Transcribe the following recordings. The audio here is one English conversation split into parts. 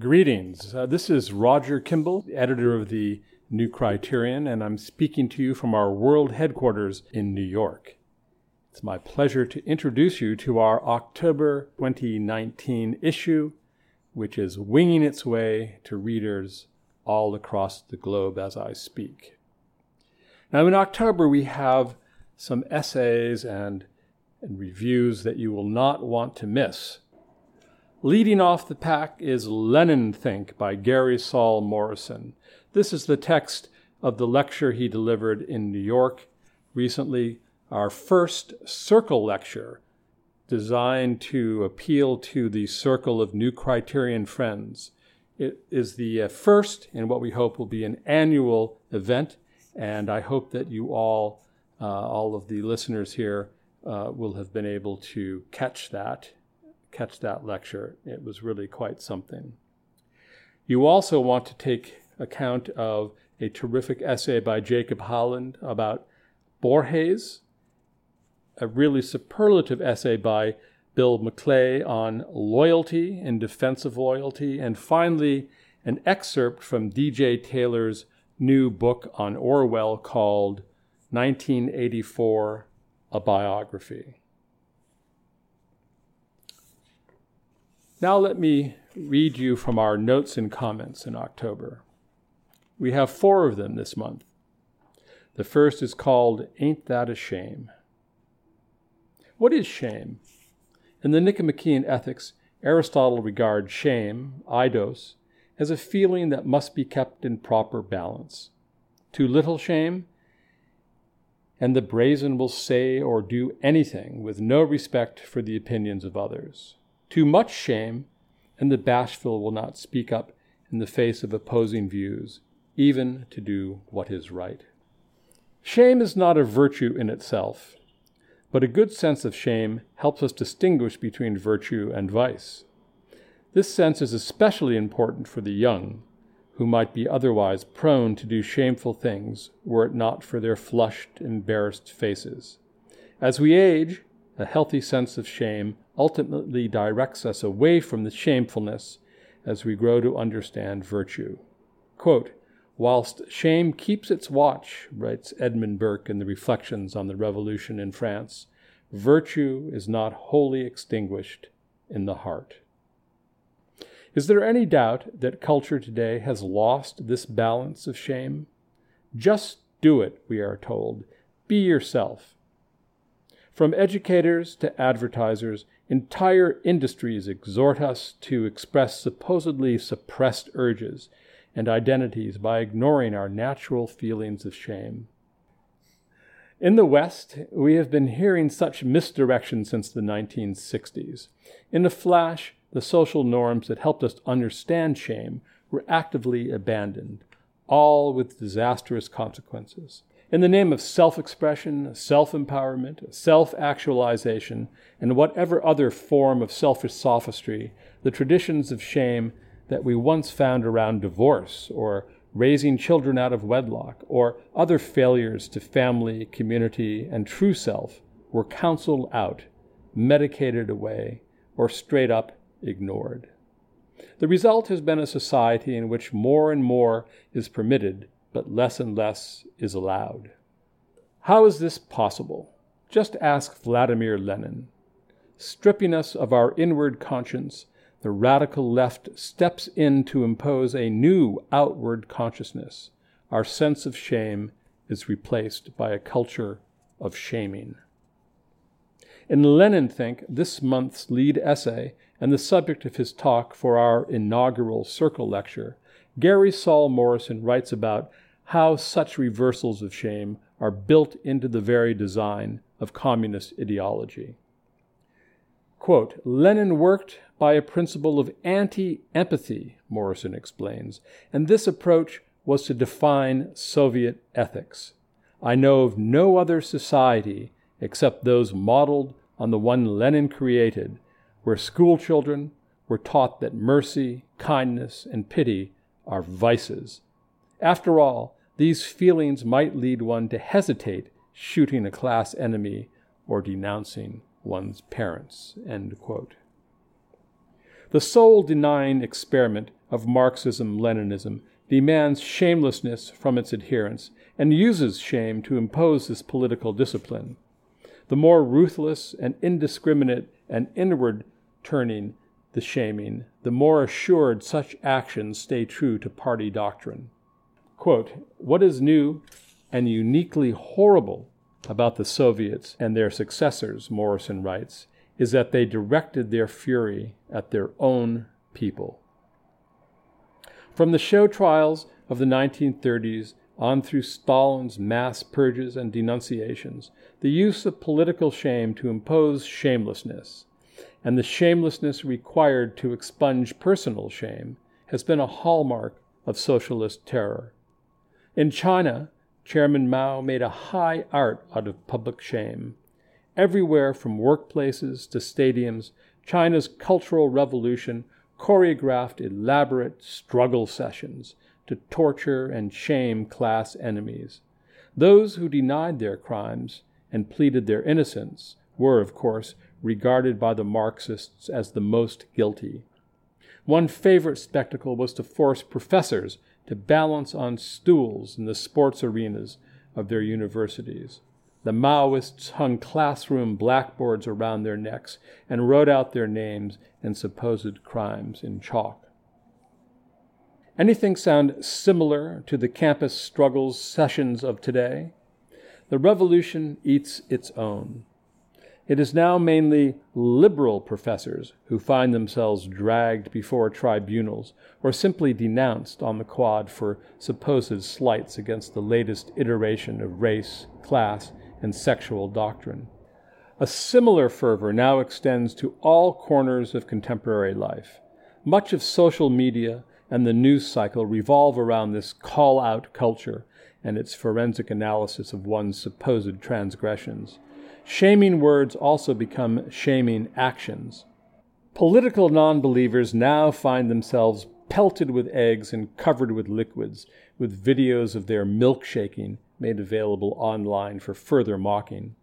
Greetings. Uh, this is Roger Kimball, editor of the New Criterion, and I'm speaking to you from our world headquarters in New York. It's my pleasure to introduce you to our October 2019 issue, which is winging its way to readers all across the globe as I speak. Now, in October, we have some essays and, and reviews that you will not want to miss. Leading off the pack is Lenin Think by Gary Saul Morson. This is the text of the lecture he delivered in New York recently, our first circle lecture designed to appeal to the circle of new criterion friends. It is the uh, first in what we hope will be an annual event, and I hope that you all, uh, all of the listeners here, uh, will have been able to catch that catch that lecture. It was really quite something. You also want to take account of a terrific essay by Jacob Howland about Borges, a really superlative essay by Bill McClay on loyalty and defense of loyalty, and finally, an excerpt from D.J. Taylor's new book on Orwell called 1984 A Biography. Now let me read you from our notes and comments in October. We have four of them this month. The first is called Ain't That a Shame? What is shame? In the Nicomachean Ethics, Aristotle regards shame, aidos, as a feeling that must be kept in proper balance. Too little shame, and the brazen will say or do anything with no respect for the opinions of others too much shame, and the bashful will not speak up in the face of opposing views, even to do what is right. Shame is not a virtue in itself, but a good sense of shame helps us distinguish between virtue and vice. This sense is especially important for the young, who might be otherwise prone to do shameful things were it not for their flushed, embarrassed faces. As we age, a healthy sense of shame ultimately directs us away from the shamefulness as we grow to understand virtue. Quote, Whilst shame keeps its watch, writes Edmund Burke in the Reflections on the Revolution in France, virtue is not wholly extinguished in the heart. Is there any doubt that culture today has lost this balance of shame? Just do it, we are told. Be yourself. From educators to advertisers, entire industries exhort us to express supposedly suppressed urges and identities by ignoring our natural feelings of shame. In the West, we have been hearing such misdirection since the 1960s. In a flash, the social norms that helped us understand shame were actively abandoned, all with disastrous consequences. In the name of self expression, self empowerment, self actualization, and whatever other form of selfish sophistry, the traditions of shame that we once found around divorce or raising children out of wedlock or other failures to family, community, and true self were counseled out, medicated away, or straight up ignored. The result has been a society in which more and more is permitted but less and less is allowed. How is this possible? Just ask Vladimir Lenin. Stripping us of our inward conscience, the radical left steps in to impose a new outward consciousness. Our sense of shame is replaced by a culture of shaming. In Lenin Think, this month's lead essay and the subject of his talk for our inaugural Circle lecture, Gary Saul Morson writes about how such reversals of shame are built into the very design of communist ideology. Quote, Lenin worked by a principle of anti empathy, Morson explains, and this approach was to define Soviet ethics. I know of no other society except those modeled on the one Lenin created, where school children were taught that mercy, kindness, and pity are vices. After all, these feelings might lead one to hesitate shooting a class enemy or denouncing one's parents. The soul denying experiment of Marxism Leninism demands shamelessness from its adherents and uses shame to impose this political discipline. The more ruthless and indiscriminate and inward turning the shaming, the more assured such actions stay true to party doctrine. Quote, what is new and uniquely horrible about the Soviets and their successors, Morson writes, is that they directed their fury at their own people. From the show trials of the 1930s on through Stalin's mass purges and denunciations, the use of political shame to impose shamelessness, and the shamelessness required to expunge personal shame, has been a hallmark of socialist terror. In China, Chairman Mao made a high art out of public shame. Everywhere from workplaces to stadiums, China's Cultural Revolution choreographed elaborate struggle sessions to torture and shame class enemies. Those who denied their crimes and pleaded their innocence were, of course, regarded by the Marxists as the most guilty. One favorite spectacle was to force professors to balance on stools in the sports arenas of their universities. The Maoists hung classroom blackboards around their necks and wrote out their names and supposed crimes in chalk. Anything sound similar to the campus struggles sessions of today? The revolution eats its own. It is now mainly liberal professors who find themselves dragged before tribunals or simply denounced on the quad for supposed slights against the latest iteration of race, class, and sexual doctrine. A similar fervor now extends to all corners of contemporary life. Much of social media and the news cycle revolve around this call out culture and its forensic analysis of one's supposed transgressions. Shaming words also become shaming actions. Political non believers now find themselves pelted with eggs and covered with liquids, with videos of their milkshaking made available online for further mocking.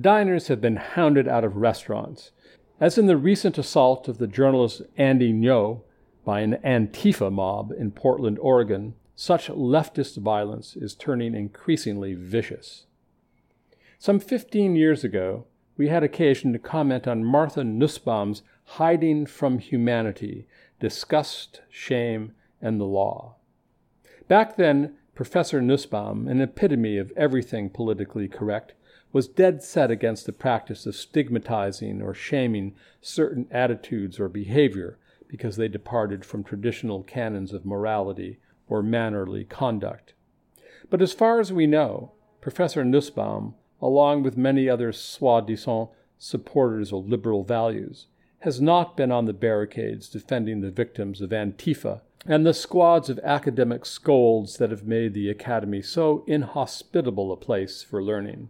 Diners have been hounded out of restaurants, as in the recent assault of the journalist Andy Ngo by an Antifa mob in Portland, Oregon. Such leftist violence is turning increasingly vicious. Some 15 years ago, we had occasion to comment on Martha Nussbaum's Hiding from Humanity Disgust, Shame, and the Law. Back then, Professor Nussbaum, an epitome of everything politically correct, was dead set against the practice of stigmatizing or shaming certain attitudes or behavior because they departed from traditional canons of morality or mannerly conduct. But as far as we know, Professor Nussbaum along with many other soi disant supporters of liberal values, has not been on the barricades defending the victims of Antifa and the squads of academic scolds that have made the Academy so inhospitable a place for learning.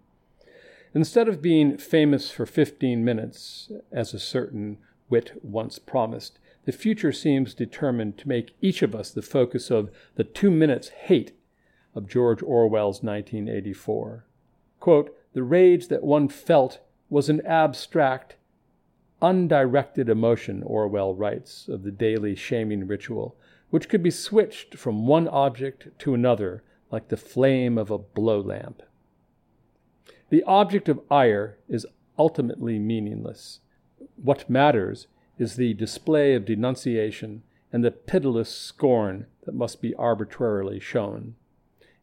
Instead of being famous for 15 minutes, as a certain wit once promised, the future seems determined to make each of us the focus of the two minutes hate of George Orwell's 1984. Quote, the rage that one felt was an abstract, undirected emotion, Orwell writes of the daily shaming ritual, which could be switched from one object to another like the flame of a blow lamp. The object of ire is ultimately meaningless. What matters is the display of denunciation and the pitiless scorn that must be arbitrarily shown.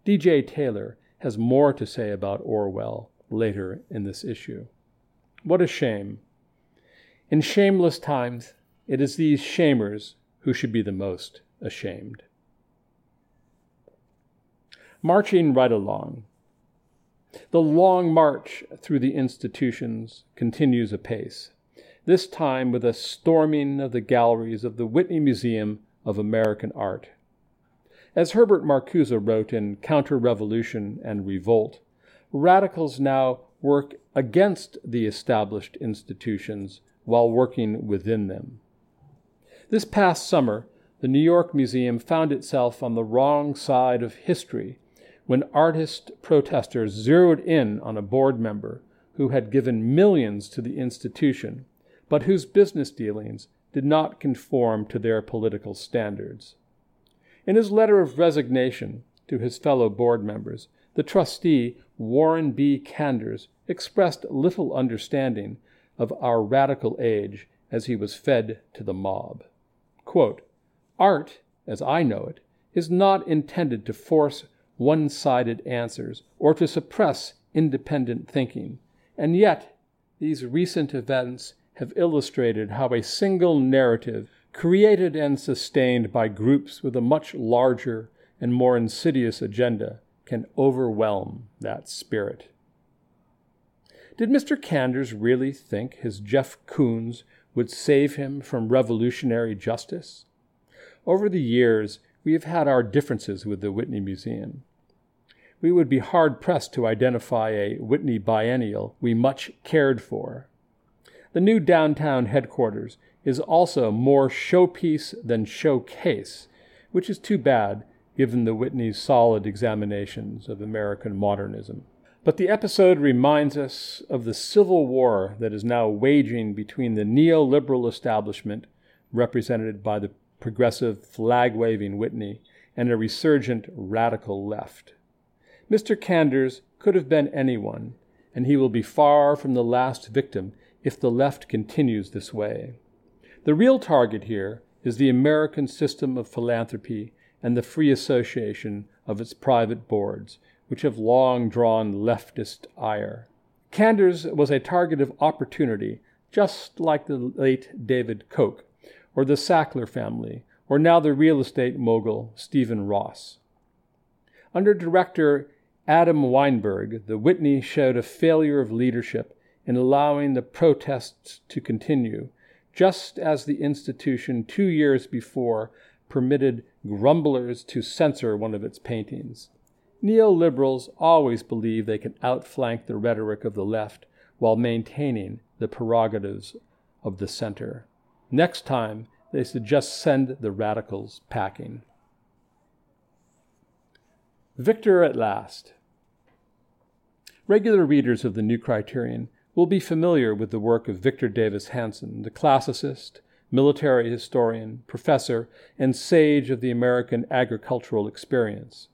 D.J. Taylor has more to say about Orwell later in this issue. What a shame. In shameless times, it is these shamers who should be the most ashamed. Marching right along. The long march through the institutions continues apace, this time with a storming of the galleries of the Whitney Museum of American Art. As Herbert Marcuse wrote in Counter Revolution and Revolt, radicals now work against the established institutions while working within them. This past summer, the New York Museum found itself on the wrong side of history when artist protesters zeroed in on a board member who had given millions to the institution, but whose business dealings did not conform to their political standards. In his letter of resignation to his fellow board members, the trustee, Warren B. Kanders, expressed little understanding of our radical age as he was fed to the mob. Quote, Art, as I know it, is not intended to force one sided answers or to suppress independent thinking, and yet these recent events have illustrated how a single narrative, created and sustained by groups with a much larger and more insidious agenda, can overwhelm that spirit. Did Mr. Kanders really think his Jeff Koons would save him from revolutionary justice? Over the years, we have had our differences with the Whitney Museum. We would be hard pressed to identify a Whitney biennial we much cared for. The new downtown headquarters is also more showpiece than showcase, which is too bad given the Whitney's solid examinations of American modernism. But the episode reminds us of the civil war that is now waging between the neoliberal establishment, represented by the progressive flag waving Whitney, and a resurgent radical left. Mr. Kanders could have been anyone, and he will be far from the last victim if the left continues this way. The real target here is the American system of philanthropy and the free association of its private boards, which have long drawn leftist ire. Kanders was a target of opportunity, just like the late David Koch, or the Sackler family, or now the real estate mogul Stephen Ross. Under director Adam Weinberg, the Whitney showed a failure of leadership in allowing the protests to continue, just as the institution two years before permitted grumblers to censor one of its paintings. Neoliberals always believe they can outflank the rhetoric of the left while maintaining the prerogatives of the center. Next time, they suggest send the radicals packing. Victor at last. Regular readers of the New Criterion will be familiar with the work of Victor Davis Hanson, the classicist, military historian, professor, and sage of the American agricultural experience.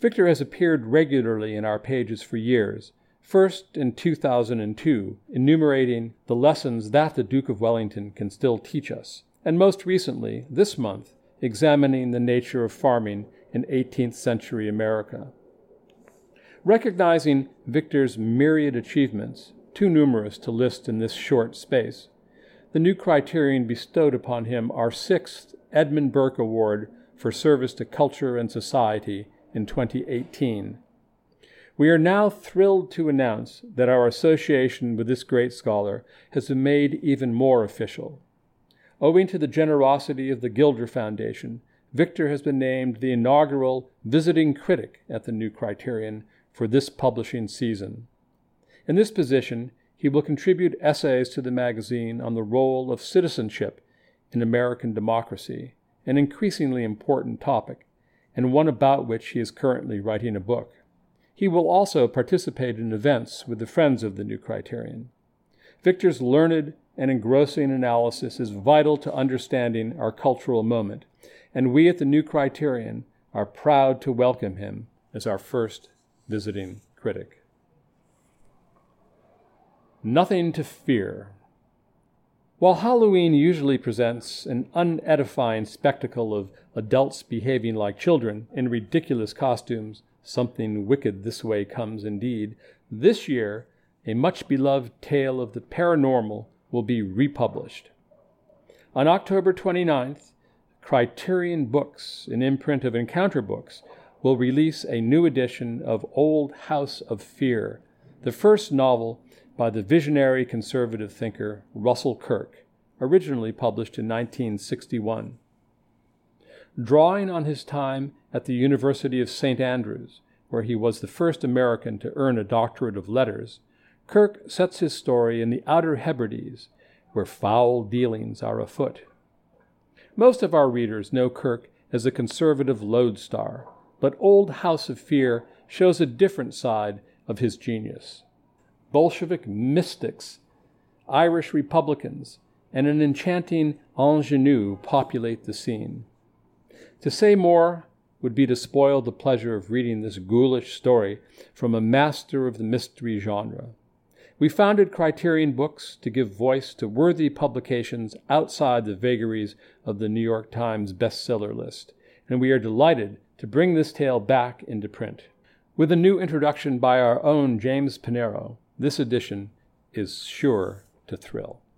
Victor has appeared regularly in our pages for years, first in 2002, enumerating the lessons that the Duke of Wellington can still teach us, and most recently, this month, examining the nature of farming in 18th century America. Recognizing Victor's myriad achievements, too numerous to list in this short space, the new criterion bestowed upon him our sixth Edmund Burke Award for service to culture and society in 2018. We are now thrilled to announce that our association with this great scholar has been made even more official. Owing to the generosity of the Gilder Foundation, Victor has been named the inaugural visiting critic at the New Criterion for this publishing season. In this position, he will contribute essays to the magazine on the role of citizenship in American democracy, an increasingly important topic, and one about which he is currently writing a book. He will also participate in events with the Friends of the New Criterion. Victor's learned and engrossing analysis is vital to understanding our cultural moment, and we at the New Criterion are proud to welcome him as our first visiting critic. Nothing to fear. While Halloween usually presents an unedifying spectacle of adults behaving like children in ridiculous costumes, something wicked this way comes indeed. This year, a much beloved tale of the paranormal will be republished. On October 29th, Criterion Books, an imprint of Encounter Books, will release a new edition of Old House of Fear, the first novel by the visionary conservative thinker Russell Kirk, originally published in 1961. Drawing on his time at the University of St. Andrews, where he was the first American to earn a doctorate of letters, Kirk sets his story in the Outer Hebrides, where foul dealings are afoot. Most of our readers know Kirk as a conservative lodestar, but Old House of Fear shows a different side of his genius. Bolshevik mystics, Irish Republicans, and an enchanting ingenue populate the scene. To say more would be to spoil the pleasure of reading this ghoulish story from a master of the mystery genre. We founded Criterion Books to give voice to worthy publications outside the vagaries of the New York Times bestseller list, and we are delighted to bring this tale back into print. With a new introduction by our own James Panero, this edition is sure to thrill.